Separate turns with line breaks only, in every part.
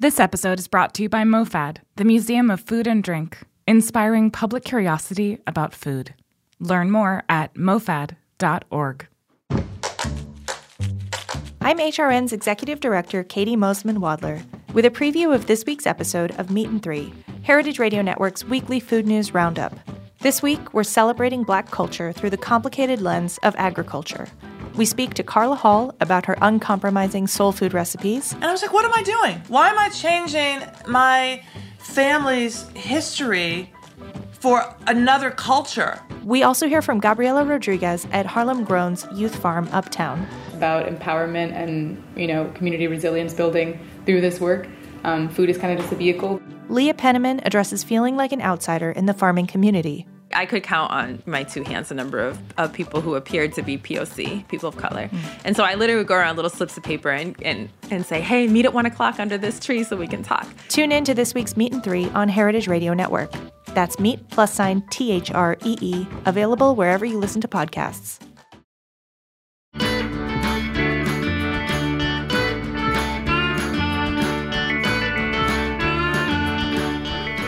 This episode is brought to you by MoFad, the Museum of Food and Drink, inspiring public curiosity about food. Learn more at mofad.org.
I'm HRN's Executive Director, Caity Moseman Wadler, with a preview of this week's episode of Meat and Three, Heritage Radio Network's weekly food news roundup. This week, we're celebrating Black culture through the complicated lens of agriculture. We speak to Carla Hall about her uncompromising soul food recipes.
And I was like, what am I doing? Why am I changing my family's history for another culture?
We also hear from Gabriela Rodriguez at Harlem Grown's Youth Farm Uptown.
About empowerment and you know community resilience building through this work. Um, food is kind of just a vehicle.
Leah Penniman addresses feeling like an outsider in the farming community.
I could count on my two hands the number of, of people who appeared to be POC, people of color. Mm. And so I literally would go around little slips of paper and, and, and say, hey, meet at one o'clock under this tree so we can talk.
Tune in to this week's Meat and Three on Heritage Radio Network. That's Meat plus sign T H R E E, available wherever you listen to podcasts.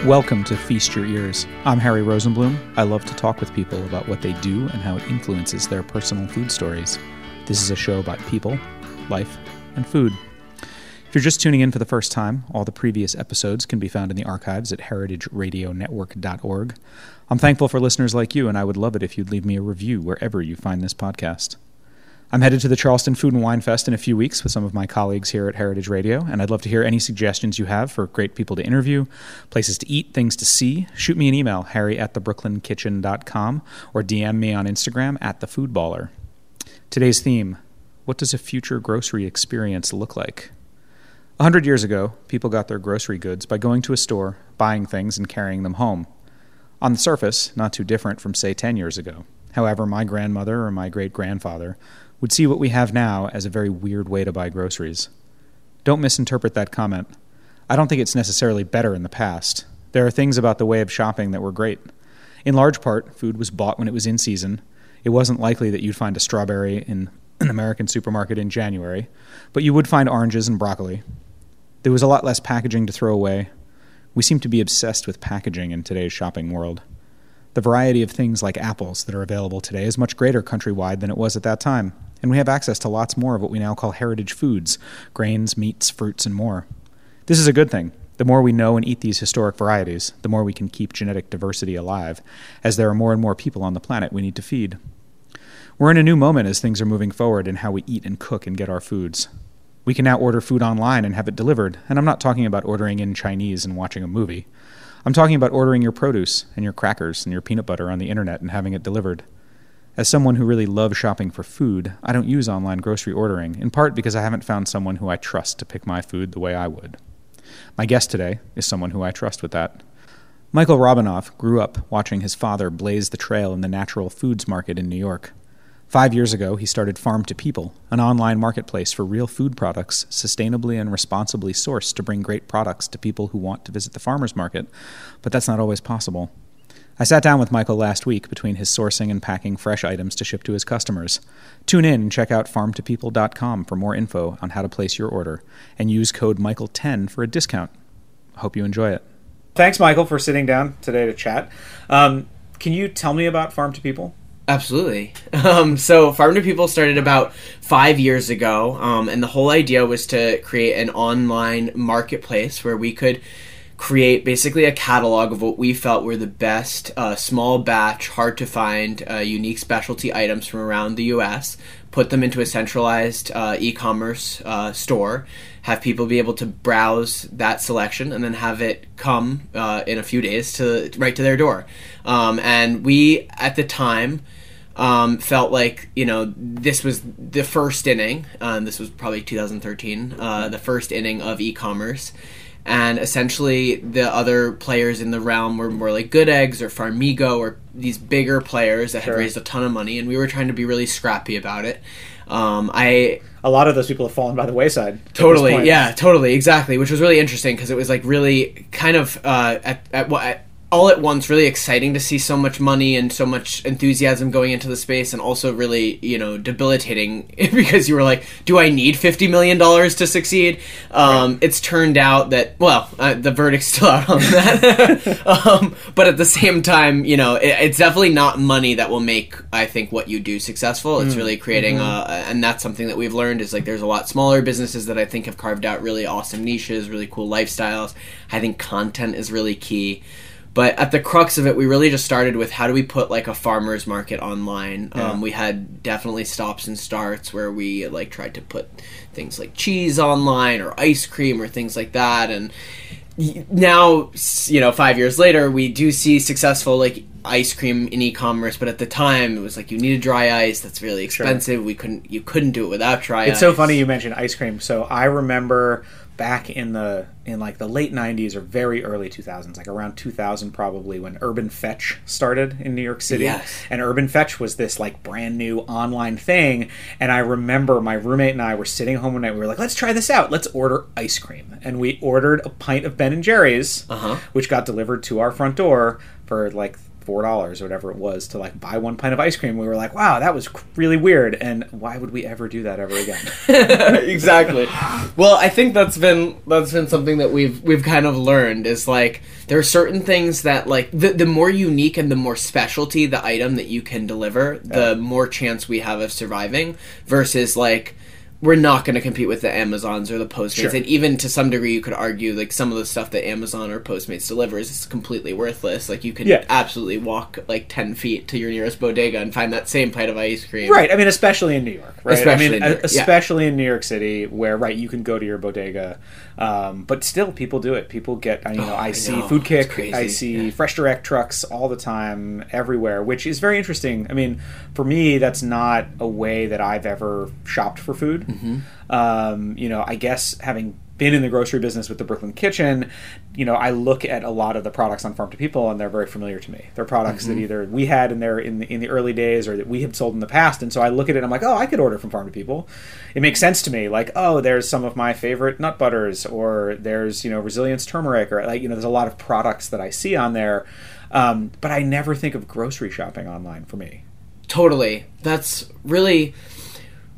Welcome to Feast Your Ears. I'm Harry Rosenblum. I love to talk with people about what they do and how it influences their personal food stories. This is a show about people, life, and food. If you're just tuning in for the first time, all the previous episodes can be found in the archives at heritageradionetwork.org. I'm thankful for listeners like you, and I would love it if you'd leave me a review wherever you find this podcast. I'm headed to the Charleston Food and Wine Fest in a few weeks with some of my colleagues here at Heritage Radio, and I'd love to hear any suggestions you have for great people to interview, places to eat, things to see. Shoot me an email, harry at thebrooklyn.kitchen.com, or DM me on Instagram at thefoodballer. Today's theme What does a future grocery experience look like? A hundred years ago, people got their grocery goods by going to a store, buying things, and carrying them home. On the surface, not too different from, say, 10 years ago. However, my grandmother or my great grandfather would see what we have now as a very weird way to buy groceries. Don't misinterpret that comment. I don't think it's necessarily better in the past. There are things about the way of shopping that were great. In large part, food was bought when it was in season. It wasn't likely that you'd find a strawberry in an American supermarket in January, but you would find oranges and broccoli. There was a lot less packaging to throw away. We seem to be obsessed with packaging in today's shopping world. The variety of things like apples that are available today is much greater countrywide than it was at that time and we have access to lots more of what we now call heritage foods grains, meats, fruits, and more. This is a good thing. The more we know and eat these historic varieties, the more we can keep genetic diversity alive, as there are more and more people on the planet we need to feed. We're in a new moment as things are moving forward in how we eat and cook and get our foods. We can now order food online and have it delivered, and I'm not talking about ordering in Chinese and watching a movie. I'm talking about ordering your produce and your crackers and your peanut butter on the internet and having it delivered. As someone who really loves shopping for food, I don't use online grocery ordering, in part because I haven't found someone who I trust to pick my food the way I would. My guest today is someone who I trust with that. Michael Robinoff grew up watching his father blaze the trail in the natural foods market in New York. Five years ago, he started Farm to People, an online marketplace for real food products, sustainably and responsibly sourced to bring great products to people who want to visit the farmer's market. But that's not always possible. I sat down with Michael last week between his sourcing and packing fresh items to ship to his customers. Tune in and check out farmtopeople.com for more info on how to place your order and use code Michael10 for a discount. Hope you enjoy it. Thanks, Michael, for sitting down today to chat. Um, can you tell me about Farm to People?
Absolutely. Um, so, Farm to People started about five years ago, um, and the whole idea was to create an online marketplace where we could create basically a catalog of what we felt were the best uh, small batch, hard to find, uh, unique specialty items from around the US, put them into a centralized uh, e commerce uh, store, have people be able to browse that selection, and then have it come uh, in a few days to right to their door. Um, and we, at the time, um, felt like you know this was the first inning. Um, this was probably 2013, uh, the first inning of e-commerce, and essentially the other players in the realm were more like Good Eggs or Farmigo or these bigger players that sure. had raised a ton of money, and we were trying to be really scrappy about it. Um, I
a lot of those people have fallen by the wayside.
Totally, yeah, totally, exactly. Which was really interesting because it was like really kind of uh, at at what. All at once really exciting to see so much money and so much enthusiasm going into the space and also really you know debilitating because you were like do i need 50 million dollars to succeed? Um, it's turned out that well uh, the verdict's still out on that. Um, but at the same time you know it, it's definitely not money that will make i think what you do successful. It's really creating a, and that's something that we've learned is like there's a lot smaller businesses that i think have carved out really awesome niches really cool lifestyles. I think content is really key but at the crux of it, we really just started with how do we put like a farmer's market online. Um, we had definitely stops and starts where we like tried to put things like cheese online or ice cream or things like that. And now, you know, five years later, we do see successful like ice cream in e-commerce. But at the time, it was like you needed dry ice. That's really expensive. We couldn't. You couldn't do it without dry ice.
It's
ice.
so funny you mentioned ice cream. So I remember back in the in like the late 90s or very early 2000s like around 2000 probably when urban fetch started in new york city
Yes.
and urban fetch was this like brand new online thing and i remember my roommate and i were sitting home one night we were like let's try this out let's order ice cream and we ordered a pint of ben and jerry's
Uh-huh.
which got delivered to our front door for like four dollars or whatever it was to like buy one pint of ice cream. We were like wow that was really weird. And why would we ever do that ever again?
Exactly. Well, I think that's been that's been something that we've we've kind of learned is like there are certain things that like the the more unique and the more specialty the item that you can deliver, the more chance we have of surviving versus like we're not going to compete with the Amazons or the Postmates,
Sure.
and even to some degree, you could argue like some of the stuff that Amazon or Postmates delivers is completely worthless. Like you can
Yeah.
absolutely walk like ten feet to your nearest bodega and find that same plate of ice cream.
Right. I mean, especially in New York, right?
Especially
I mean,
in New York, yeah.
especially in New York City, where right you can go to your bodega, um, but still people do it. People get, you know, I, see
Oh, know.
Food Kick, I see
Yeah.
Fresh Direct trucks all the time, everywhere, which is very interesting. I mean, for me, that's not a way that I've ever shopped for food.
Mm-hmm.
Um, you know, I guess having been in the grocery business with the Brooklyn Kitchen, you know, I look at a lot of the products on Farm to People, and they're very familiar to me. They're products
Mm-hmm.
that either we had in there in the in the early days, or that we had sold in the past. And so I look at it, and I'm like, oh, I could order from Farm to People. It makes sense to me. Like, oh, there's some of my favorite nut butters, or there's you know resilience turmeric, or like you know, there's a lot of products that I see on there. Um, but I never think of grocery shopping online for me.
Totally. That's really,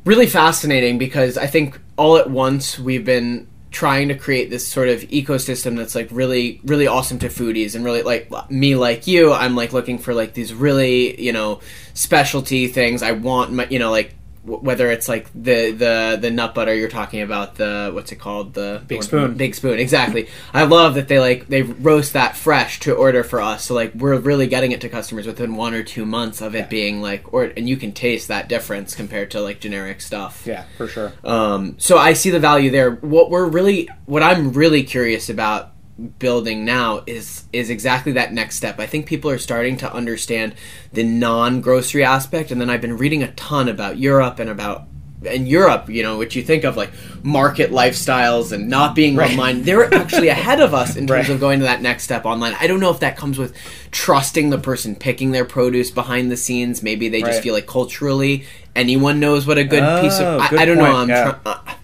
really fascinating because I think all at once we've been trying to create this sort of ecosystem that's like really, really awesome to foodies and really like me, like you. I'm like looking for like these really, you know, specialty things. I want my, you know, like whether it's like the the the nut butter you're talking about the what's it called the
Big Spoon.
big spoon exactly i love that they like they roast that fresh to order for us so like we're really getting it to customers within one or two months of it being like or and you can taste that difference compared to like generic stuff
Yeah, for sure.
um, so I see the value there. What we're really, what I'm really curious about building now is is exactly that next step. I think people are starting to understand the non grocery aspect, and then I've been reading a ton about Europe and about. In Europe, you know, which you think of like market lifestyles and not being
Right.
online, they're actually ahead of us in terms
Right.
of going to that next step online. I don't know if that comes with trusting the person picking their produce behind the scenes. Maybe they just feel like culturally anyone knows what a good piece
Oh,
of. I,
good
I don't know. I'm
yeah.
try- uh,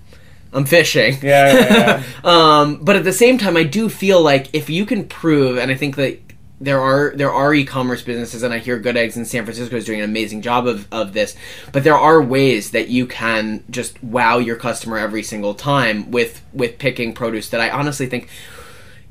I'm fishing.
Yeah, yeah, yeah.
Um, but at the same time, I do feel like if you can prove, and I think that there are there are e-commerce businesses, and I hear Good Eggs in San Francisco is doing an amazing job of, of this. But there are ways that you can just wow your customer every single time with with picking produce that I honestly think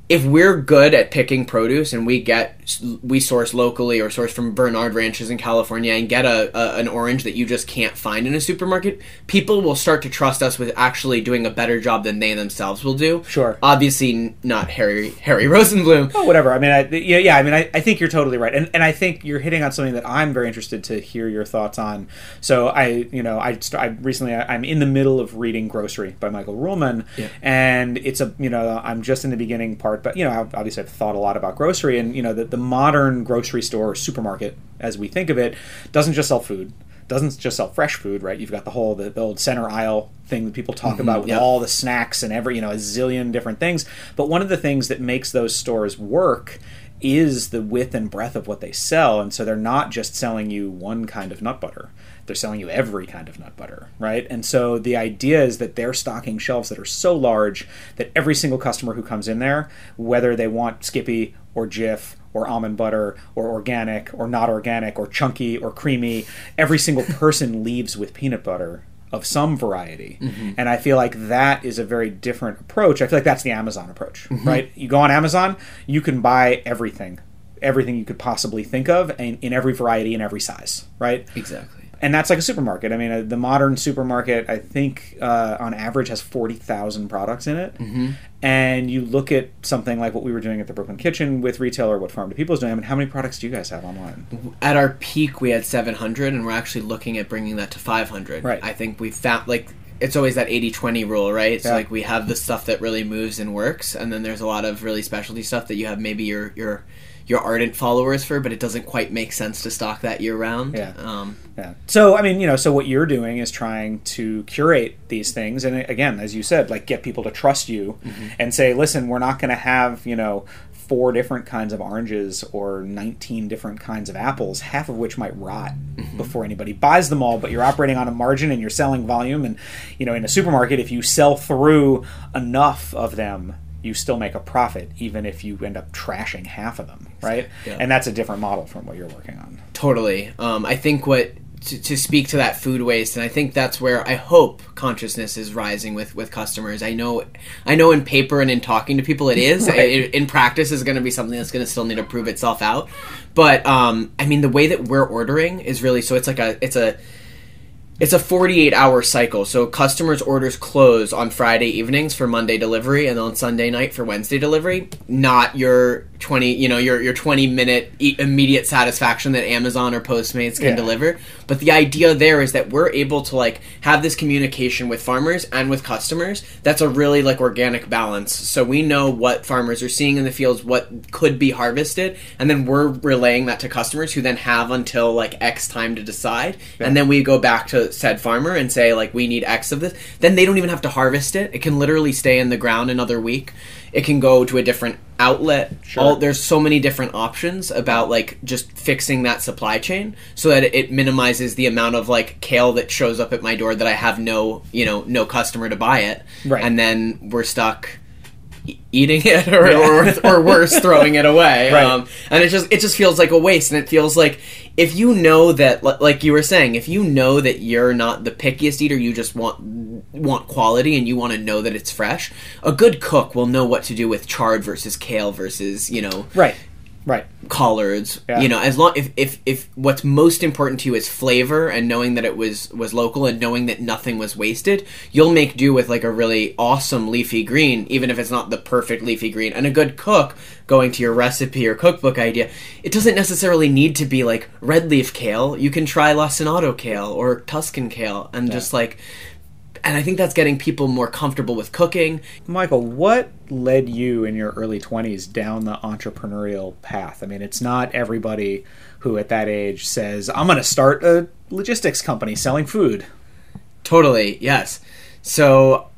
if we're good at picking produce and we get we source locally or source from Bernard ranches in California and get a, a an orange that you just can't find in a supermarket, people will start to trust us with actually doing a better job than they themselves will do.
Sure.
Obviously, not Harry Harry Rosenblum.
Oh, whatever. I mean, I, yeah, yeah. I mean, I, I think you're totally right, and and I think you're hitting on something that I'm very interested to hear your thoughts on. So I, you know, I, I recently I, I'm in the middle of reading Grocery by Michael Ruhlman, and it's a you know I'm just in the beginning part, but you know obviously I've thought a lot about grocery, and you know the, the modern grocery store or supermarket as we think of it doesn't just sell food. Doesn't just sell fresh food, right? You've got the whole the, the old center aisle thing that people talk mm-hmm, about with
yep.
all the snacks and every you know a zillion different things. But one of the things that makes those stores work is the width and breadth of what they sell, and so they're not just selling you one kind of nut butter. They're selling you every kind of nut butter, right? And so the idea is that they're stocking shelves that are so large that every single customer who comes in there, whether they want Skippy or Jif or almond butter or organic or not organic or chunky or creamy. Every single person leaves with peanut butter of some variety. Mm-hmm. And I feel like that is a very different approach. I feel like that's the Amazon approach, mm-hmm. right? You go on Amazon, you can buy everything, everything you could possibly think of, and in every variety and every size, right?
Exactly.
And that's like a supermarket. I mean, uh, the modern supermarket, I think, uh, on average, has forty thousand products in it. Mm-hmm. And you look at something like what we were doing at the Brooklyn Kitchen with retail, or what Farm to People is doing. I mean, how many products do you guys have online?
At our peak, we had 700, and we're actually looking at bringing that to 500.
Right.
I think we found like it's always that 80-20 rule, right? So
Yeah.
like we have the stuff that really moves and works, and then there's a lot of really specialty stuff that you have maybe your your your ardent followers for, but it doesn't quite make sense to stock that year round.
Yeah.
Um,
Yeah. So I mean, you know, so what you're doing is trying to curate these things, and again, as you said, like get people to trust you, and say, listen, we're not going to have you know four different kinds of oranges or 19 different kinds of apples, half of which might rot before anybody buys them all. But you're operating on a margin and you're selling volume, and you know, in a supermarket, if you sell through enough of them. You still make a profit, even if you end up trashing half of them, right?
Yeah.
And that's a different model from what you're working on.
Totally. Um, I think what to, to speak to that food waste, and I think that's where I hope consciousness is rising with with customers. I know, I know, in paper and in talking to people, it is.
Right.
I- in practice, is going to be something that's going to still need to prove itself out. But um, I mean, the way that we're ordering is really so. It's like a it's a it's a 48 hour cycle. So customers' orders close on Friday evenings for Monday delivery and on Sunday night for Wednesday delivery. Not your 20, you know, your your 20 minute e- immediate satisfaction that Amazon or Postmates can
Yeah.
deliver. But the idea there is that we're able to like have this communication with farmers and with customers. That's a really like organic balance. So we know what farmers are seeing in the fields, what could be harvested, and then we're relaying that to customers who then have until like X time to decide. And then we go back to said farmer and say like we need X of this. Then they don't even have to harvest it. It can literally stay in the ground another week. It can go to a different outlet.
Sure.
All, there's so many different options about like just fixing that supply chain so that it minimizes the amount of like kale that shows up at my door that I have no you know no customer to buy it.
Right.
And then we're stuck eating it or,
Yeah.
or, or worse throwing it away
Right.
um, and it just it just feels like a waste and it feels like if you know that like you were saying if you know that you're not the pickiest eater you just want want quality and you want to know that it's fresh a good cook will know what to do with chard versus kale versus you know
Right. Right.
collards
Yeah.
you know as long if, if if what's most important to you is flavor and knowing that it was was local and knowing that nothing was wasted you'll make do with like a really awesome leafy green even if it's not the perfect leafy green and a good cook going to your recipe or cookbook idea it doesn't necessarily need to be like red leaf kale you can try lacinato kale or tuscan kale and just like and i think that's getting people more comfortable with cooking
Michael, what led you in your early 20s down the entrepreneurial path? I mean, it's not everybody who at that age says, I'm going to start a logistics company selling food.
Totally, yes. So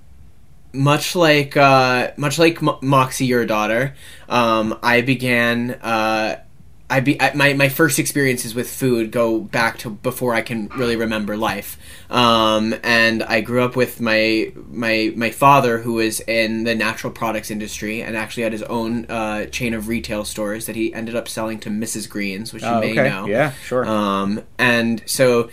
much like uh, much like Mo- Moxie, your daughter, um, I began. Uh, I be I, my my first experiences with food go back to before I can really remember life. Um, and I grew up with my my my father, who was in the natural products industry and actually had his own uh, chain of retail stores that he ended up selling to Mrs. Greens, which you
Oh,
may
okay.
know.
Yeah, sure.
Um, and so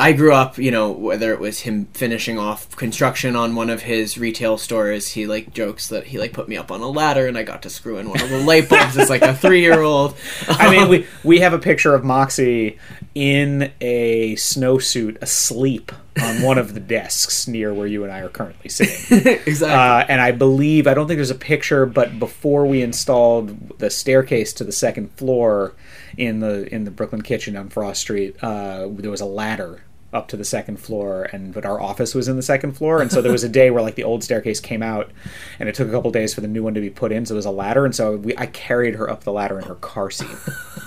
I grew up, you know, whether it was him finishing off construction on one of his retail stores, he like jokes that he like put me up on a ladder and I got to screw in one of the light bulbs as like a three year old.
I mean, we, we have a picture of Moxie in a snowsuit asleep on one of the desks near where you and I are currently sitting.
exactly.
Uh, and I believe I don't think there's a picture, but before we installed the staircase to the second floor in the in the Brooklyn kitchen on Frost Street, uh, there was a ladder up to the second floor, and but our office was in the second floor, and so there was a day where like the old staircase came out, and it took a couple days for the new one to be put in. So there was a ladder, and so we, I carried her up the ladder in her car seat.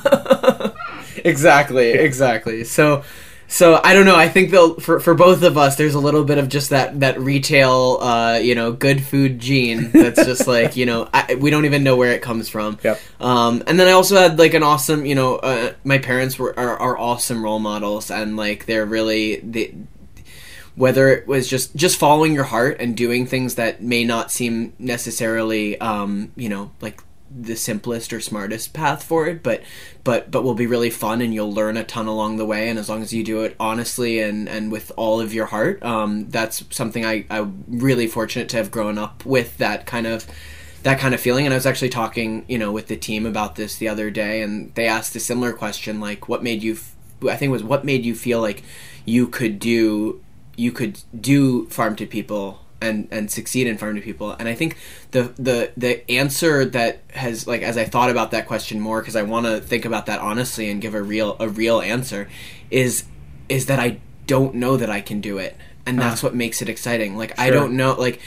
exactly exactly so so i don't know i think they'll for, for both of us there's a little bit of just that that retail uh you know good food gene that's just like you know I, we don't even know where it comes from
Yep.
um and then i also had like an awesome you know uh, my parents were are, are awesome role models and like they're really they whether it was just just following your heart and doing things that may not seem necessarily um you know like the simplest or smartest path forward, but but but will be really fun and you'll learn a ton along the way. And as long as you do it honestly and and with all of your heart, um, that's something I I'm really fortunate to have grown up with that kind of that kind of feeling. And I was actually talking, you know, with the team about this the other day, and they asked a similar question, like, "What made you?" F- I think it was what made you feel like you could do you could do farm to people and and succeed in farm to people and i think the the the answer that has like as i thought about that question more because i want to think about that honestly and give a real a real answer is is that i don't know that i can do it and uh-huh. that's what makes it exciting like i don't know like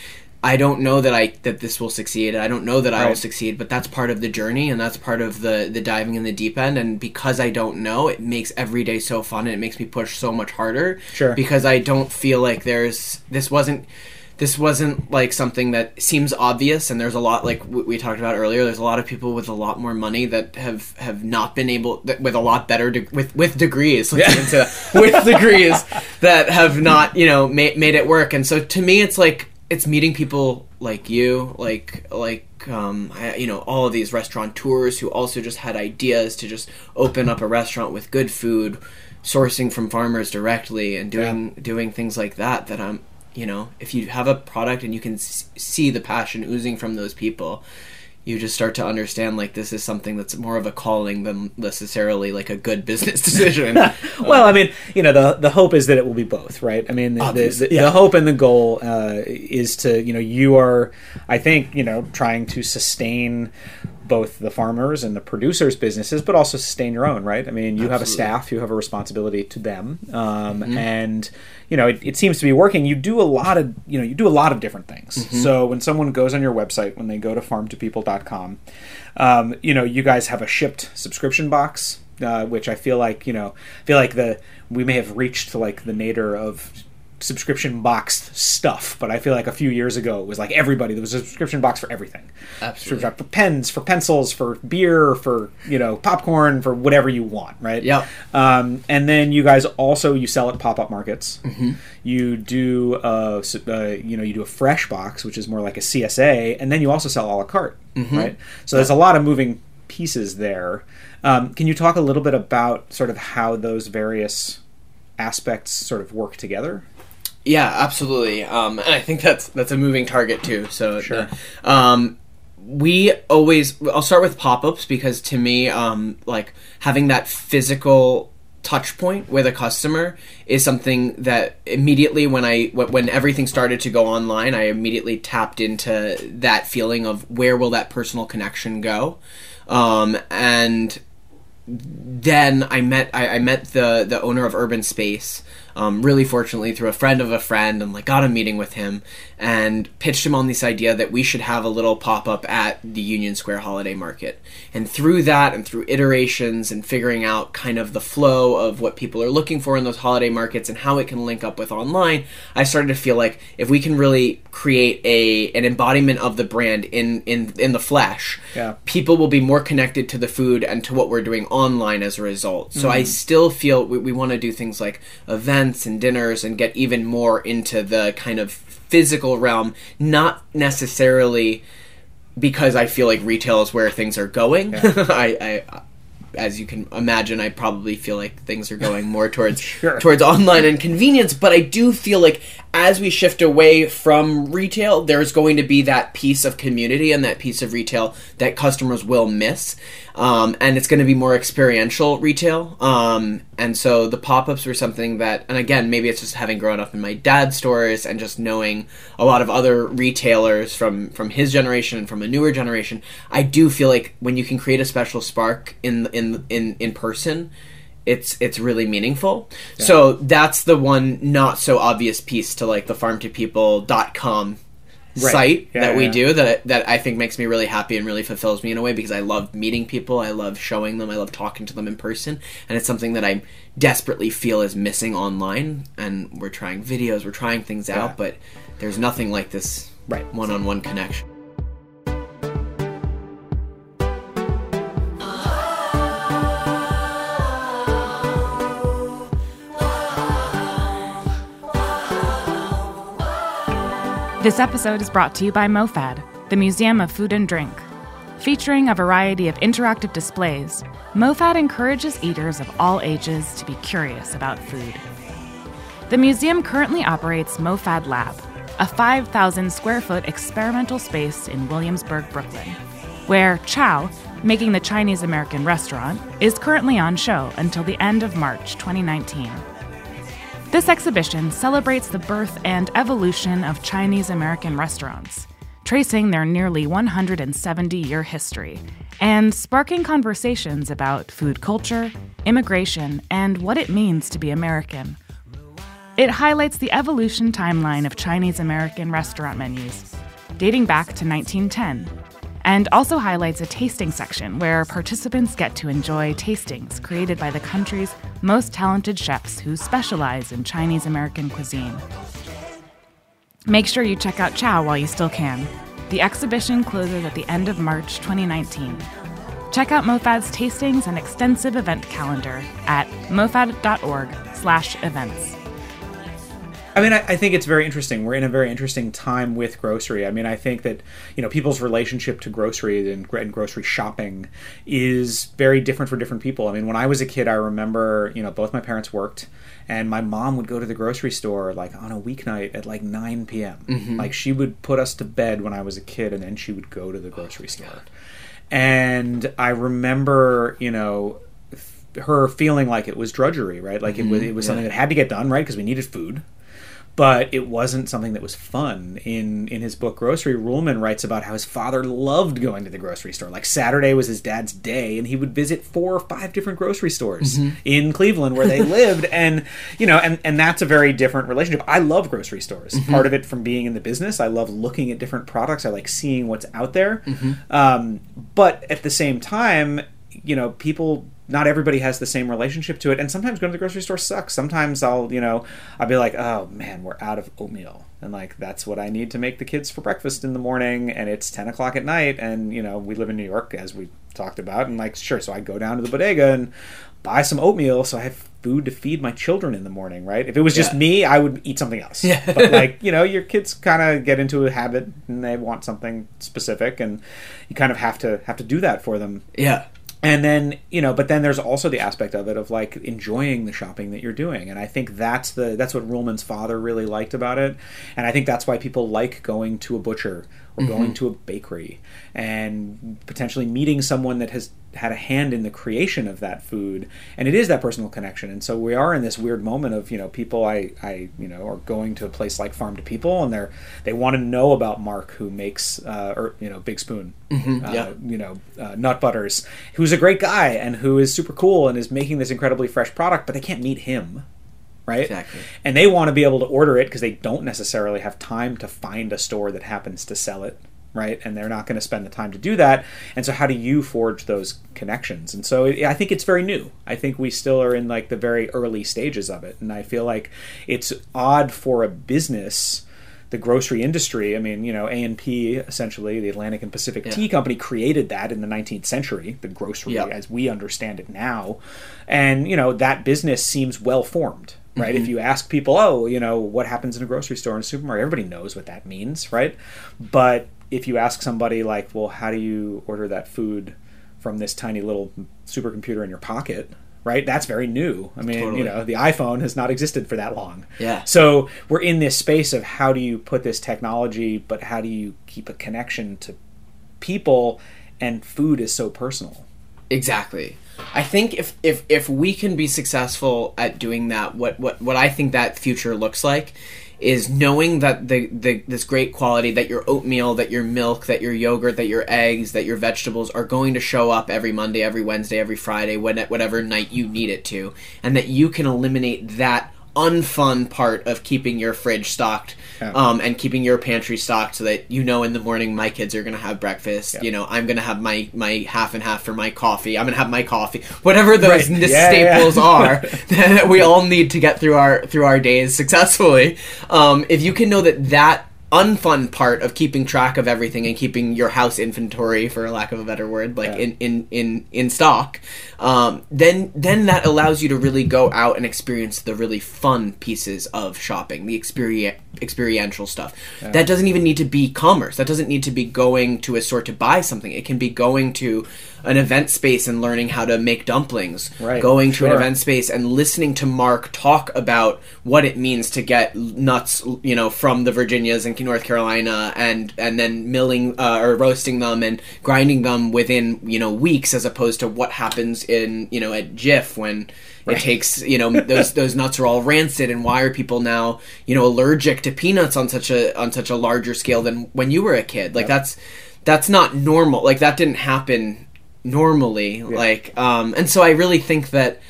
I don't know that I that this will succeed. I don't know that I will succeed, but that's part of the journey and that's part of the the diving in the deep end. And because I don't know, it makes every day so fun and it makes me push so much harder.
Sure.
Because I don't feel like there's this wasn't this wasn't like something that seems obvious and there's a lot like w- we talked about earlier there's a lot of people with a lot more money that have have not been able that, with a lot better de- with with degrees let's get into that, with degrees that have not you know made, made it work. And so to me it's like it's meeting people like you like like um, I, you know all of these restaurateurs who also just had ideas to just open up a restaurant with good food sourcing from farmers directly and doing doing things like that that I'm you know if you have a product and you can s- see the passion oozing from those people you just start to understand like this is something that's more of a calling than necessarily like a good business decision
well, I mean, you know, the the hope is that it will be both, right? I mean, the, the, the,
yeah.
the hope and the goal uh, is to, you know, you are, I think, you know, trying to sustain both the farmers and the producers' businesses, but also sustain your own, right? I mean, you have a staff, you have a responsibility to them, um,
Mm-hmm.
and you know, it, it seems to be working. You do a lot of, you know, you do a lot of different things.
Mm-hmm.
So when someone goes on your website, when they go to farmtopeople.com, um, you know, you guys have a shipped subscription box uh, which I feel like you know, I feel like the we may have reached like the nadir of subscription boxed stuff, but I feel like a few years ago it was like everybody there was a subscription box for everything.
Absolutely.
For pens, for pencils, for beer, for you know popcorn, for whatever you want, right?
Yeah.
Um, and then you guys also you sell at pop up markets.
Mm-hmm.
You do uh, uh, you know you do a fresh box, which is more like a CSA, and then you also sell a la carte,
Mm-hmm.
right? So there's a lot of moving pieces there. Um, can you talk a little bit about sort of how those various aspects sort of work together?
Yeah, absolutely. Um, and I think that's that's a moving target too. So
Sure.
the- um, we always I'll start with pop-ups because to me, um, like having that physical touch point with a customer is something that immediately when I when when everything started to go online, I immediately tapped into that feeling of where will that personal connection go, um, and then I met I, I met the the owner of Urban Space. Um, really fortunately through a friend of a friend and like got a meeting with him and pitched him on this idea that we should have a little pop-up at the Union Square Holiday Market. And through that and through iterations and figuring out kind of the flow of what people are looking for in those holiday markets and how it can link up with online, I started to feel like if we can really create a an embodiment of the brand in in in the flesh,
Yeah.
people will be more connected to the food and to what we're doing online as a result. So I mm-hmm. still feel we, we want to do things like events and dinners and get even more into the kind of physical realm, not necessarily because I feel like retail is where things are going. I, I as you can imagine, I probably feel like things are going more towards
Sure.
towards online and convenience. But I do feel like as we shift away from retail, there's going to be that piece of community and that piece of retail that customers will miss, um, and it's going to be more experiential retail. Um, and so the pop ups were something that, and again, maybe it's just having grown up in my dad's stores and just knowing a lot of other retailers from from his generation and from a newer generation. I do feel like when you can create a special spark in in in in person it's it's really meaningful. So that's the one not so obvious piece to like the farmtopeople.com
Right.
site
Yeah,
that we
yeah.
do that that I think makes me really happy and really fulfills me in a way because I love meeting people, I love showing them, I love talking to them in person, and it's something that I desperately feel is missing online and we're trying videos, we're trying things
Yeah.
out, but there's nothing like this
Right.
one-on-one connection.
This episode is brought to you by MoFad, the Museum of Food and Drink. Featuring a variety of interactive displays, MoFad encourages eaters of all ages to be curious about food. The museum currently operates MoFad Lab, a 5,000 square foot experimental space in Williamsburg, Brooklyn, where Chow, making the Chinese American restaurant, is currently on show until the end of March 2019. This exhibition celebrates the birth and evolution of Chinese American restaurants, tracing their nearly 170 year history and sparking conversations about food culture, immigration, and what it means to be American. It highlights the evolution timeline of Chinese American restaurant menus, dating back to 1910, and also highlights a tasting section where participants get to enjoy tastings created by the country's most talented chefs who specialize in Chinese American cuisine. Make sure you check out Chow while you still can. The exhibition closes at the end of March 2019. Check out MoFad's tastings and extensive event calendar at mofad.org/events.
I mean, I, I, think it's very interesting. We're in a very interesting time with grocery. I mean, I think that you know people's relationship to grocery and, and, grocery shopping is very different for different people. I mean, when I was a kid, I remember you know both my parents worked, and my mom would go to the grocery store like on a weeknight at like 9 p.m. Mm-hmm. Like she would put us to bed when I was a kid, and then she would go to the grocery oh store. God. And I remember, you know, her feeling like it was drudgery, right? Like mm-hmm. it was it was yeah. something that had to get done, right? Because we needed food but it wasn't something that was fun. In in his book Grocery, Ruhlman writes about how his father loved going to the grocery store. Like Saturday was his dad's day, and he would visit four or five different grocery stores mm-hmm. in Cleveland where they lived, and you know, and and that's a very different relationship. I love grocery stores. Mm-hmm. Part of it from being in the business, I love looking at different products. I like seeing what's out there, mm-hmm. um, but at the same time, you know, people not everybody has the same relationship to it. And sometimes going to the grocery store sucks. Sometimes i'll you know i'll be like oh man we're out of oatmeal. And like that's what i need to make the kids for breakfast in the morning and it's 10 o'clock at night and you know we live in new york as we talked about and like sure so i go down to the bodega and buy some oatmeal so i have food to feed my children in the morning right? If it was just yeah. me i would eat something else. Yeah. but like you know your kids kind of get into a habit and they want something specific and you kind of have to have to do that for them.
Yeah
and then you know but then there's also the aspect of it of like enjoying the shopping that you're doing. And i think that's the that's what ruhlman's father really liked about it. And i think that's why people like going to a butcher or mm-hmm. going to a bakery and potentially meeting someone that has had a hand in the creation of that food. And it is that personal connection. And so we are in this weird moment of you know people i i you know are going to a place like farm to people and they're they want to know about mark who makes uh, or you know big spoon. Mm-hmm, uh, yeah. you know uh, nut butters who's a great guy and who is super cool and is making this incredibly fresh product but they can't meet him right?
Exactly.
And they want to be able to order it because they don't necessarily have time to find a store that happens to sell it, right? And they're not going to spend the time to do that. And so, how do you forge those connections? And so, I think it's very new. I think we still are in like the very early stages of it. And I feel like it's odd for a business the grocery industry. I mean, you know, A and P essentially, the Atlantic and Pacific yeah. Tea Company created that in the 19th century, the grocery yep. as we understand it now, and you know that business seems well formed right? Mm-hmm. If you ask people, oh, you know, what happens in a grocery store and a supermarket, everybody knows what that means, right? But if you ask somebody like, well, how do you order that food from this tiny little supercomputer in your pocket? Right, that's very new. I mean, totally. you know, the iPhone has not existed for that long.
Yeah.
So we're in this space of how do you put this technology, but how do you keep a connection to people? And food is so personal.
Exactly. I think if, if if we can be successful at doing that, what what what I think that future looks like is knowing that the, the this great quality that your oatmeal, that your milk, that your yogurt, that your eggs, that your vegetables are going to show up every Monday, every Wednesday, every Friday, when whatever night you need it to, and that you can eliminate that unfun part of keeping your fridge stocked yeah. um, and keeping your pantry stocked so that you know in the morning my kids are going to have breakfast yeah. you know i'm going to have my my half and half for my coffee i'm going to have my coffee whatever those right. yeah, staples are that we all need to get through our through our days successfully um, if you can know that that unfun part of keeping track of everything and keeping your house inventory for lack of a better word like yeah. in, in in in stock um, then then that allows you to really go out and experience the really fun pieces of shopping the experience experiential stuff. That doesn't even need to be commerce. That doesn't need to be going to a store to buy something. It can be going to an event space and learning how to make dumplings.
Right,
Going to an event space and listening to Mark talk about what it means to get nuts, you know, from the Virginias and North Carolina, and and then milling uh, or roasting them and grinding them within you know weeks, as opposed to what happens in you know at Jif when it takes you know those those nuts are all rancid, and why are people now you know allergic to peanuts on such a on such a larger scale than when you were a kid? Like that's that's not normal. Like that didn't happen normally. Like um, and so I really think that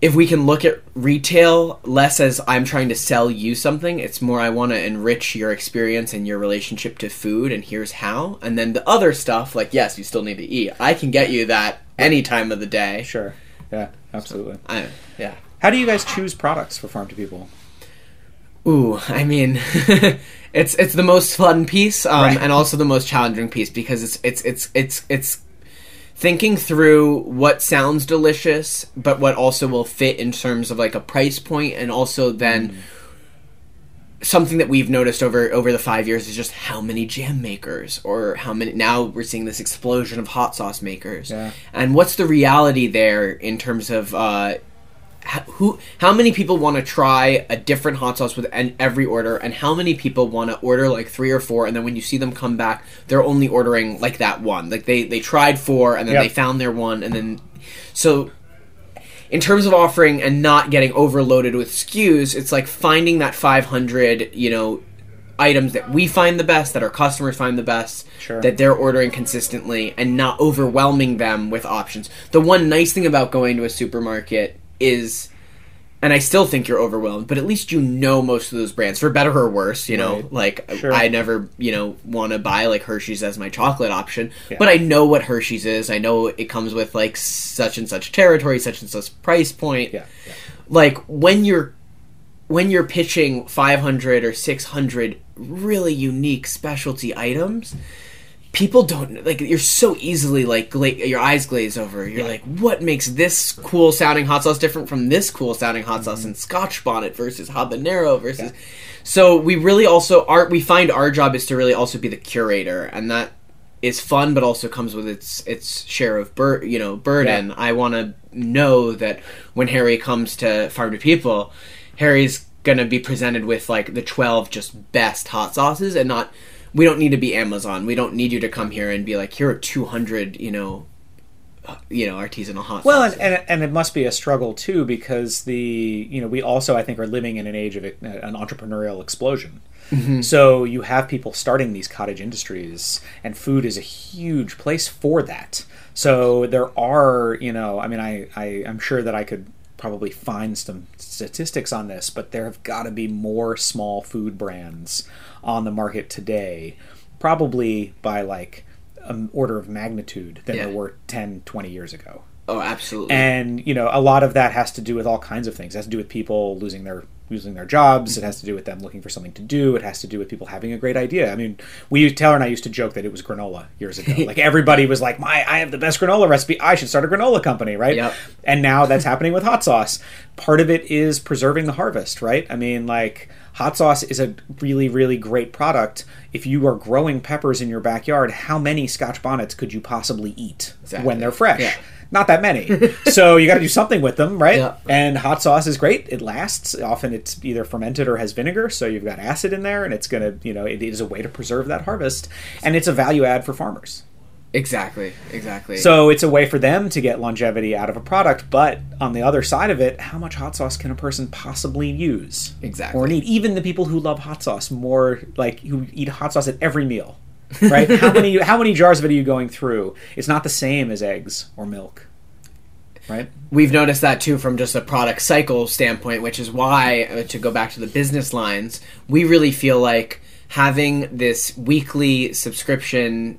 if we can look at retail less as I'm trying to sell you something, it's more I want to enrich your experience and your relationship to food, and here's how. And then the other stuff, like yes, you still need to eat. I can get you that any time of the day.
Sure. Yeah, absolutely.
I, yeah.
How do you guys choose products for farm to people?
Ooh, I mean, it's it's the most fun piece, um,
Right.
and also the most challenging piece because it's it's it's it's it's thinking through what sounds delicious, but what also will fit in terms of like a price point, and also then something that we've noticed over over the five years is just how many jam makers or how many now we're seeing this explosion of hot sauce makers
Yeah.
and what's the reality there in terms of uh who how many people want to try a different hot sauce with an, every order and how many people want to order like three or four and then when you see them come back they're only ordering like that one like they they tried four and then
Yep.
they found their one and then so in terms of offering and not getting overloaded with SKUs, it's like finding that 500, you know, items that we find the best, that our customers find the best,
Sure.
that they're ordering consistently, and not overwhelming them with options. The one nice thing about going to a supermarket is, and I still think you're overwhelmed, but at least you know most of those brands, for better or worse. You know,
Right.
like
Sure.
I never, you know, want to buy like Hershey's as my chocolate option,
Yeah.
but I know what Hershey's is. I know it comes with like such and such territory, such and such price point.
Yeah. yeah.
Like when you're when you're pitching 500 or 600 really unique specialty items, people don't like you're so easily like gla- your eyes glaze over. You're like, what makes this cool sounding hot sauce different from this cool sounding hot sauce
Mm-hmm.
in Scotch bonnet versus habanero versus. So we really also our we find our job is to really also be the curator, and that is fun, but also comes with its its share of bur- you know burden.
Yeah.
I want to know that when Harry comes to Farm to People, Harry's gonna be presented with like the twelve just best hot sauces, and not. We don't need to be Amazon. We don't need you to come here and be like, here are two hundred, you know, uh, you know, artisanal hot
Well, and, and and it must be a struggle too because the you know we also I think are living in an age of uh, an entrepreneurial explosion. So you have people starting these cottage industries, and food is a huge place for that. So there are you know I mean I, I I'm sure that I could probably find some statistics on this, but there have got to be more small food brands on the market today, probably by like an order of magnitude than
Yeah.
there were 10, 20 years ago.
Oh, absolutely.
and you know a lot of that has to do with all kinds of things. It has to do with people losing their losing their jobs. It has to do with them looking for something to do. It has to do with people having a great idea. I mean we taylor and i used to joke that it was granola years ago. Like everybody was like my i have the best granola recipe. I should start a granola company right?
Yep.
and now that's happening with hot sauce. Part of it is preserving the harvest right? I mean like hot sauce is a really really great product if you are growing peppers in your backyard how many scotch bonnets could you possibly eat
Exactly.
when they're fresh
Yeah.
not that many. so you got to do something with them, right?
Yeah.
And hot sauce is great. It lasts. Often it's either fermented or has vinegar, so you've got acid in there, and it's gonna, you know, it is a way to preserve that harvest, and it's a value add for farmers.
Exactly, exactly.
So it's a way for them to get longevity out of a product. But on the other side of it, how much hot sauce can a person possibly use?
Exactly.
Or need? Even the people who love hot sauce more, like who eat hot sauce at every meal, right? how many how many jars of it are you going through? It's not the same as eggs or milk, right?
we've noticed that too from just a product cycle standpoint, which is why, uh, to go back to the business lines, we really feel like having this weekly subscription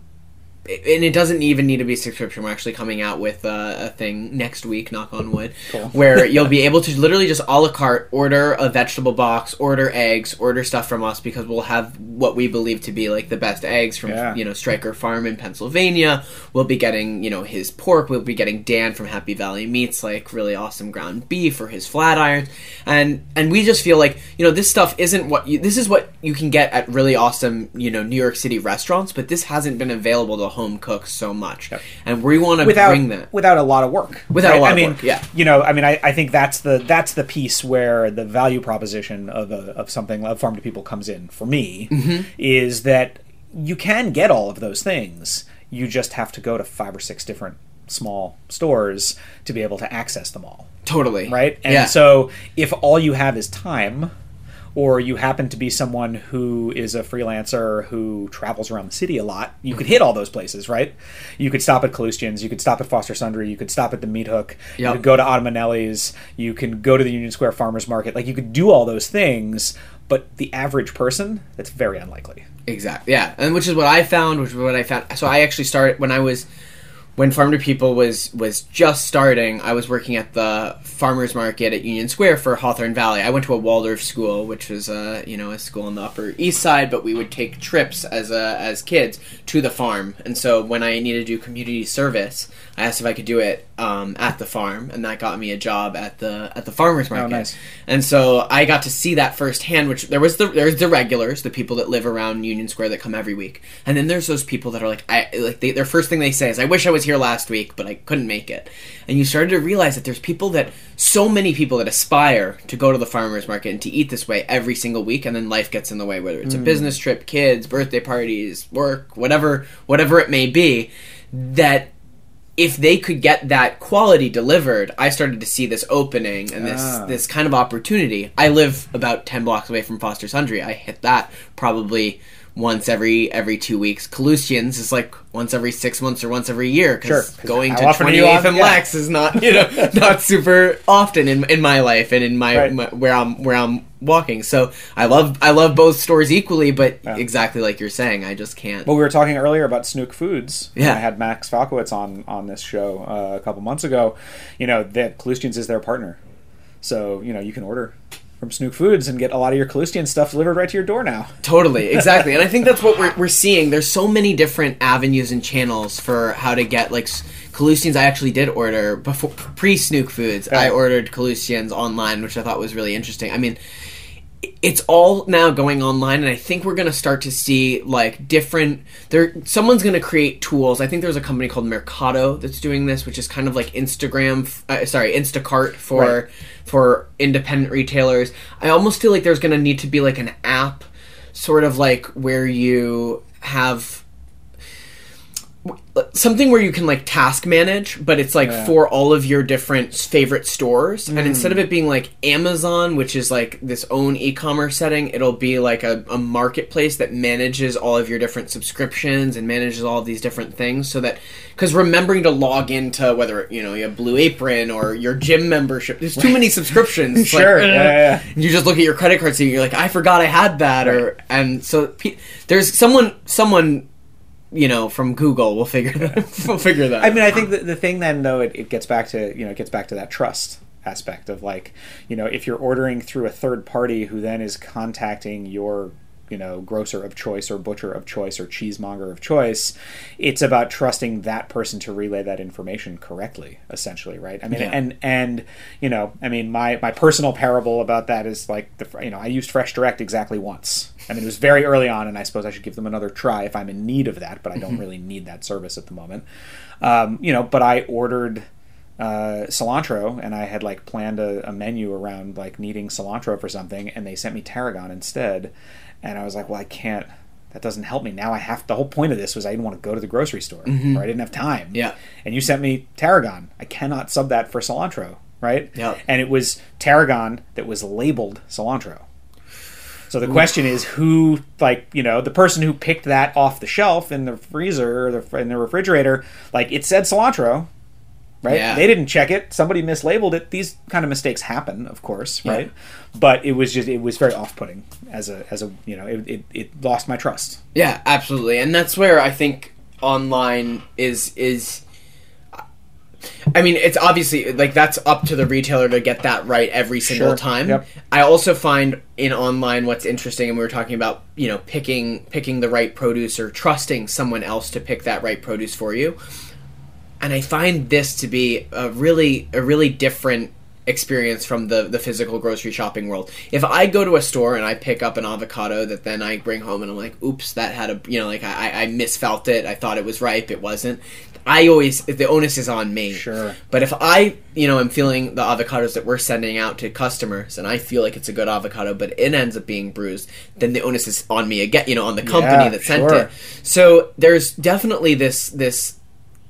and it doesn't even need to be subscription. We're actually coming out with uh, a thing next week, knock on wood, where you'll be able to literally just a la carte order a vegetable box, order eggs, order stuff from us because we'll have what we believe to be like the best eggs from
Yeah.
you know Stryker Farm in Pennsylvania. We'll be getting you know his pork. We'll be getting Dan from Happy Valley Meats, like really awesome ground beef or his flat irons, and and we just feel like you know this stuff isn't what you, this is what you can get at really awesome you know New York City restaurants, but this hasn't been available to home cooks so much, and we want to
without
bring that.
without a lot of work.
Without a lot
I
of
mean,
work, yeah.
You know, I mean, I, I think that's the that's the piece where the value proposition of a, of something of farm to people comes in for me
Mm-hmm.
is that you can get all of those things. You just have to go to five or six different small stores to be able to access them all.
Totally
right? And
yeah.
so if all you have is time, or you happen to be someone who is a freelancer who travels around the city a lot, you could hit all those places, right? You could stop at Kalustyan's, you could stop at Foster Sundry, you could stop at the Meat Hook, you could go to Ottomanelli's, you can go to the Union Square Farmers Market. Like you could do all those things, but the average person, that's very unlikely.
Exactly. Yeah, and which is what I found. Which is what I found. So I actually started when I was when Farm to People was was just starting. I was working at the farmers market at Union Square for Hawthorne Valley. I went to a Waldorf school, which was uh, you know a school on the Upper East Side, but we would take trips as uh, as kids to the farm. And so when I needed to do community service, I asked if I could do it um, at the farm, and that got me a job at the at the farmers market.
Oh, nice.
And so I got to see that firsthand. Which there was the there's the regulars, the people that live around Union Square that come every week, and then there's those people that are like, I like they, their first thing they say is, "I wish I was here last week, but I couldn't make it." And you started to realize that there's people that so many people that aspire to go to the farmers market and to eat this way every single week, and then life gets in the way, whether it's a business trip, kids, birthday parties, work, whatever, whatever it may be. That if they could get that quality delivered, I started to see this opening and this
Ah.
this kind of opportunity. I live about ten blocks away from Foster Sundry. I hit that probably once every every two weeks. Kalustyans is like once every six months or once every year because
Sure, 'cause
going to
often are
twenty
you
eighth
on-
and
yeah.
Lex is not you know not super often in in my life and in my,
Right.
my where I'm where I'm walking. So I love I love both stores equally, but exactly like you're saying, I just can't.
Well, we were talking earlier about Snuk Foods.
Yeah.
I had Max Falkowitz on on this show uh, a couple months ago. You know that Kalustyans is their partner, so you know you can order from Snuk Foods and get a lot of your Kalustyan stuff delivered right to your door now.
Totally, exactly, and I think that's what we're, we're seeing. There's so many different avenues and channels for how to get like s- Kalustyans. I actually did order before pre Snuk Foods. I ordered Kalustyans online, which I thought was really interesting. I mean, it's all now going online, and I think we're gonna start to see like different. There, someone's gonna create tools. I think there's a company called Mercato that's doing this, which is kind of like Instagram. Uh, sorry, Instacart for
Right.
For independent retailers. I almost feel like there's going to need to be like an app, sort of like where you have something where you can like task manage, but it's like
Yeah.
for all of your different favorite stores. And hmm. instead of it being like Amazon, which is like this own e-commerce setting, it'll be like a, a marketplace that manages all of your different subscriptions and manages all of these different things. So that because remembering to log into whether you know you have Blue Apron or your gym membership, there's too many subscriptions. It's like,
Sure, yeah, yeah, yeah.
You just look at your credit card, so you're like, I forgot I had that, or and so pe- there's someone someone you know from Google We'll figure that we'll figure that.
I mean, I think the, the thing then though it, it gets back to you know it gets back to that trust aspect of like you know if you're ordering through a third party who then is contacting your you know grocer of choice or butcher of choice or cheesemonger of choice it's about trusting that person to relay that information correctly essentially right i mean
Yeah.
and and you know i mean my my personal parable about that is like the you know i used fresh direct exactly once i mean it was very early on and i suppose i should give them another try if i'm in need of that but i don't really need that service at the moment. Um, you know but i ordered uh, cilantro and I had like planned a, a menu around like needing cilantro for something and they sent me tarragon instead and I was like well I can't that doesn't help me. Now I have the whole point of this was I didn't want to go to the grocery store or I didn't have time.
Mm-hmm. Yeah.
and you sent me tarragon. I cannot sub that for cilantro right?
Yep.
and it was tarragon that was labeled cilantro so the question is who, like, you know, the person who picked that off the shelf in the freezer or the, in the refrigerator, like, it said cilantro, right?
Yeah.
They didn't check it. Somebody mislabeled it. These kind of mistakes happen, of course, right? But it was just, it was very off-putting as a, as a, you know, it, it, it lost my trust.
Yeah, absolutely, and that's where I think online is is I mean, it's obviously like that's up to the retailer to get that right every single
Sure.
time.
Yep.
I also find in online what's interesting, and we were talking about, you know, picking picking the right produce or trusting someone else to pick that right produce for you. And I find this to be a really a really different experience from the the physical grocery shopping world. If I go to a store and I pick up an avocado that then I bring home and I'm like, oops, that had a you know like I, I misfelt it. I thought it was ripe, it wasn't. I always the onus is on me.
Sure.
But if I, you know, am feeling the avocados that we're sending out to customers and I feel like it's a good avocado, but it ends up being bruised, then the onus is on me again, you know, on the company
Yeah,
that sent
sure.
it. So there's definitely this this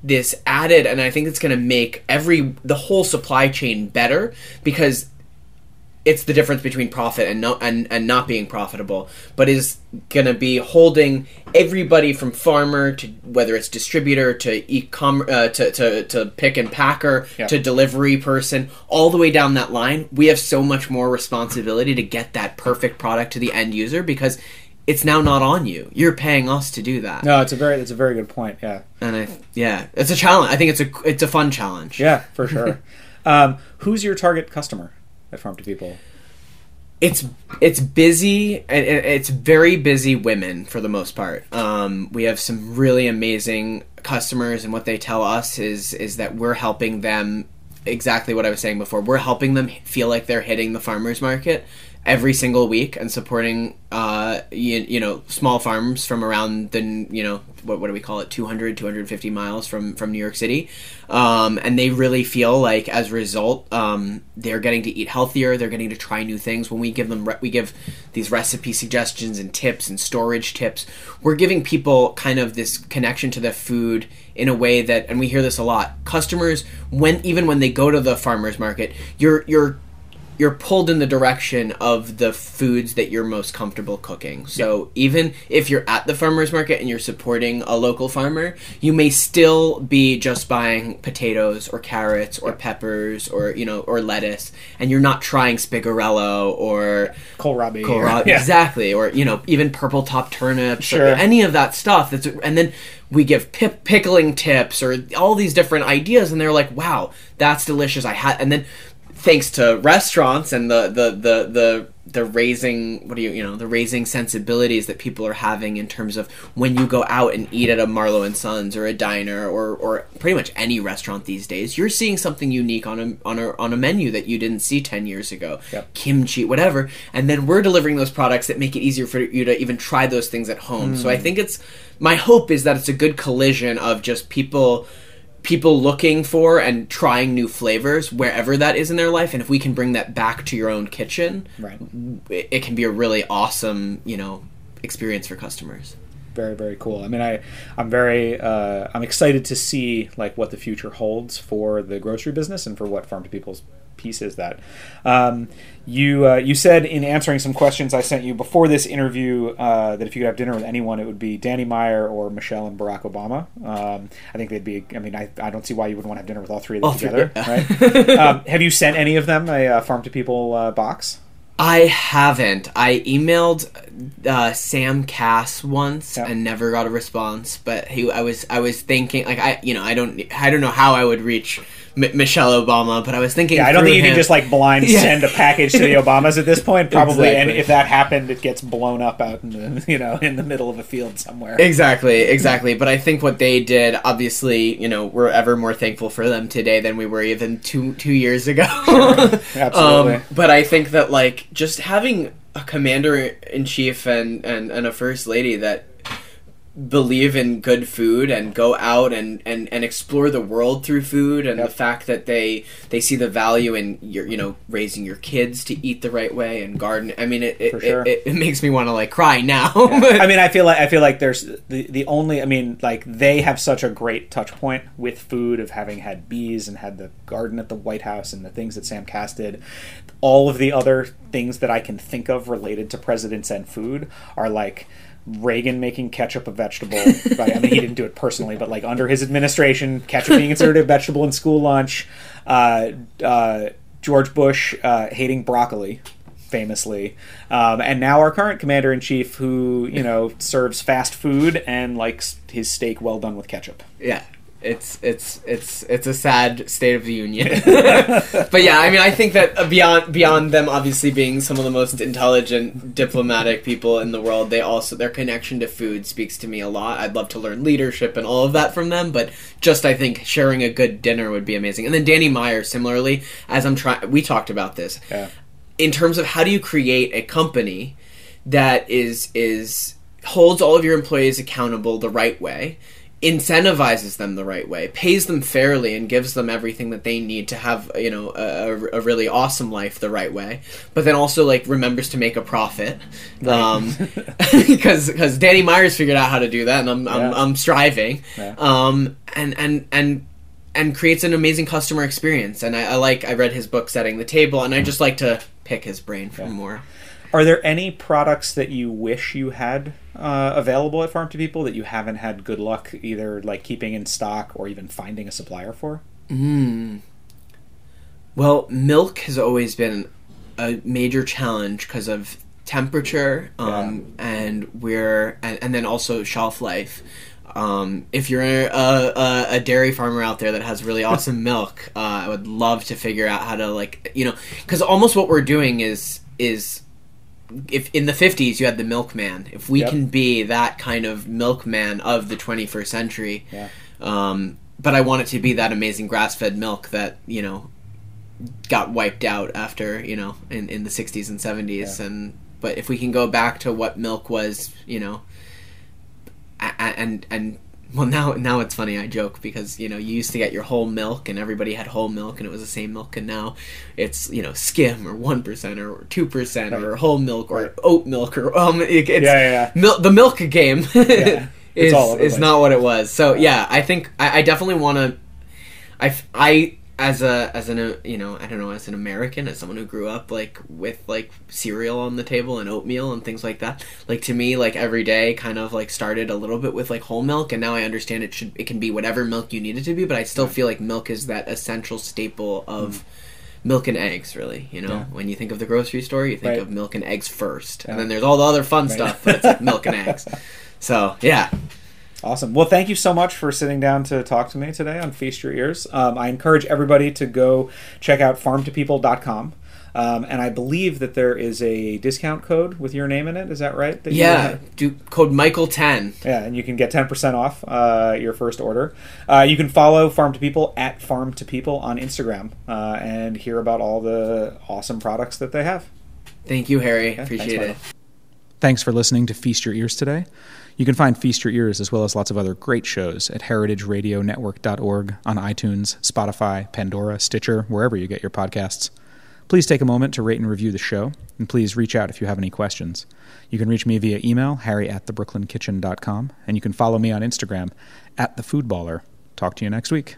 this added and I think it's going to make every the whole supply chain better because it's the difference between profit and no, and and not being profitable, but is going to be holding everybody from farmer to whether it's distributor to e-com uh, to, to to pick and packer
Yeah.
to delivery person all the way down that line. We have so much more responsibility to get that perfect product to the end user because it's now not on you. You're paying us to do that.
No, it's a very it's a very good point. Yeah.
And I yeah, it's a challenge. I think it's a it's a fun challenge.
Yeah, for sure. um, who's your target customer at Farm to People?
it's it's busy it's very busy women for the most part um, we have some really amazing customers and what they tell us is is that we're helping them exactly what i was saying before we're helping them feel like they're hitting the farmers market every single week and supporting uh you, you know small farms from around the you know what, what do we call it? 200 250 miles from from new york city. Um, and they really feel like as a result um, they're getting to eat healthier. They're getting to try new things. When we give them re- we give these recipe suggestions and tips and storage tips we're giving people kind of this connection to the food in a way that and we hear this a lot customers when even when they go to the farmers market you're you're you're pulled in the direction of the foods that you're most comfortable cooking. So even if you're at the farmers market and you're supporting a local farmer, you may still be just buying potatoes or carrots or peppers or you know or lettuce, and you're not trying spigarello or
Kohlrabi.
kohlrabi,
Yeah.
exactly, or you know even purple top turnips,
Sure.
or any of that stuff. That's and then we give pip, pickling tips or all these different ideas, and they're like, "Wow, that's delicious." I had, and then thanks to restaurants and the the the the the raising what do you you know the raising sensibilities that people are having in terms of when you go out and eat at a Marlow and Sons or a diner or or pretty much any restaurant these days you're seeing something unique on a on a on a menu that you didn't see 10 years ago.
Yep.
kimchi whatever. And then we're delivering those products that make it easier for you to even try those things at home. So I mm. think it's my hope is that it's a good collision of just people people looking for and trying new flavors wherever that is in their life and if we can bring that back to your own kitchen
Right.
it, it can be a really awesome you know experience for customers
very very cool i mean i i'm very uh, i'm excited to see like what the future holds for the grocery business and for what farm to people's piece is that um, you uh, you said in answering some questions i sent you before this interview uh, that if you could have dinner with anyone it would be danny meyer or michelle and barack obama um, i think they'd be i mean I, I don't see why you wouldn't want to have dinner with all three of them
All three,
together
yeah.
right um, have you sent any of them a uh, farm to people uh, box
I haven't. I emailed uh, Sam Kass once
Yeah.
and never got a response. But he, I was, I was thinking, like, I, you know, I don't, I don't know how I would reach M- Michelle Obama, but I was thinking.
Yeah, I don't think you
him-
can just like blind
Yeah.
send a package to the Obamas at this point. Probably, and if that happened, it gets blown up out in the you know in the middle of a field somewhere.
Exactly, exactly. But I think what they did, obviously, you know, we're ever more thankful for them today than we were even two two years ago.
Absolutely.
Um, but I think that like just having a commander in chief and, and and a first lady that believe in good food and go out and, and, and explore the world through food and
Yep.
the fact that they they see the value in your you know raising your kids to eat the right way and garden I mean it it,
sure.
it, it, makes me want to like cry now but
I mean, I feel like I feel like there's the the only. I mean, like they have such a great touch point with food of having had bees and had the garden at the White House and the things that Sam Kass did. All of the other things that I can think of related to presidents and food are like. Reagan making ketchup a vegetable. Right? I mean, he didn't do it personally, but like under his administration, ketchup being considered a vegetable in school lunch. Uh, uh, George Bush uh, hating broccoli. famously, um, and now our current commander in chief, who you know serves fast food and likes his steak well done with ketchup.
Yeah. It's it's it's it's a sad state of the union, but yeah, I mean, I think that beyond beyond them obviously being some of the most intelligent diplomatic people in the world, they also their connection to food speaks to me a lot. I'd love to learn leadership and all of that from them, but just I think sharing a good dinner would be amazing. And then Danny Meyer, similarly, as I'm trying, we talked about this
Yeah.
in terms of how do you create a company that is is holds all of your employees accountable the right way incentivizes them the right way pays them fairly and gives them everything that they need to have you know a, a really awesome life the right way but then also like remembers to make a profit um because because danny meyer's figured out how to do that and i'm i'm,
Yeah.
I'm striving
Yeah.
um and and and and creates an amazing customer experience. And I, I like I read his book Setting the Table, and I just like to pick his brain for more.
Are there any products that you wish you had uh, available at Farm to People that you haven't had good luck either like keeping in stock or even finding a supplier for?
Well, milk has always been a major challenge because of temperature, um, and we're and, and then also shelf life. Um, if you're a, a, a dairy farmer out there that has really awesome milk, uh, I would love to figure out how to like you know because almost what we're doing is is if in the 50s you had the milkman if we
Yep.
can be that kind of milkman of the 21st century
Yeah.
um, but i want it to be that amazing grass-fed milk that you know got wiped out after you know in, in the 60s and 70s
Yeah.
and but if we can go back to what milk was you know and and well now now it's funny I joke because you know you used to get your whole milk and everybody had whole milk and it was the same milk and now it's you know skim or one percent or two percent or whole milk or
Right.
oat milk or um it, it's
Yeah, yeah, yeah.
Mil- the milk game
It's
is is not what it was so yeah I think I, I definitely want to I, I as a as an you know I don't know as an American as someone who grew up like with like cereal on the table and oatmeal and things like that like to me like every day kind of like started a little bit with like whole milk and now I understand it should it can be whatever milk you need it to be but I still feel like milk is that essential staple of milk and eggs really you know
Mm. Yeah.
when you think of the grocery store you think
Right.
of milk and eggs first
Yeah.
and then there's all the other fun stuff but it's like milk and eggs so yeah
Awesome. Well, thank you so much for sitting down to talk to me today on Feast Your Ears. Um, I encourage everybody to go check out farmtopeople.com. Um, and I believe that there is a discount code with your name in it. Is that right? That
yeah do code Michael 10
Yeah, and you can get 10% off uh, your first order. Uh, you can follow Farm to People at Farm to People on Instagram uh, and hear about all the awesome products that they have.
thank you Harry
thanks,
appreciate it
Michael. Thanks for listening to Feast Your Ears today. You can find Feast Your Ears as well as lots of other great shows at heritageradionetwork.org on iTunes, Spotify, Pandora, Stitcher, wherever you get your podcasts. Please take a moment to rate and review the show, and please reach out if you have any questions. You can reach me via email, harry at thebrooklynkitchen.com, and you can follow me on Instagram at thefoodballer. Talk to you next week.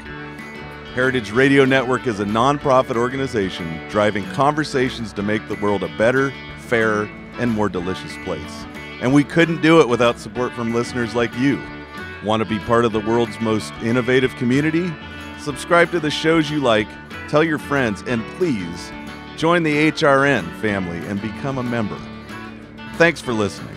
Heritage Radio Network is a nonprofit organization driving conversations to make the world a better, fairer, and more delicious place. And we couldn't do it without support from listeners like you. Want to be part of the world's most innovative community? Subscribe to the shows you like, tell your friends, and please join the HRN family and become a member. Thanks for listening.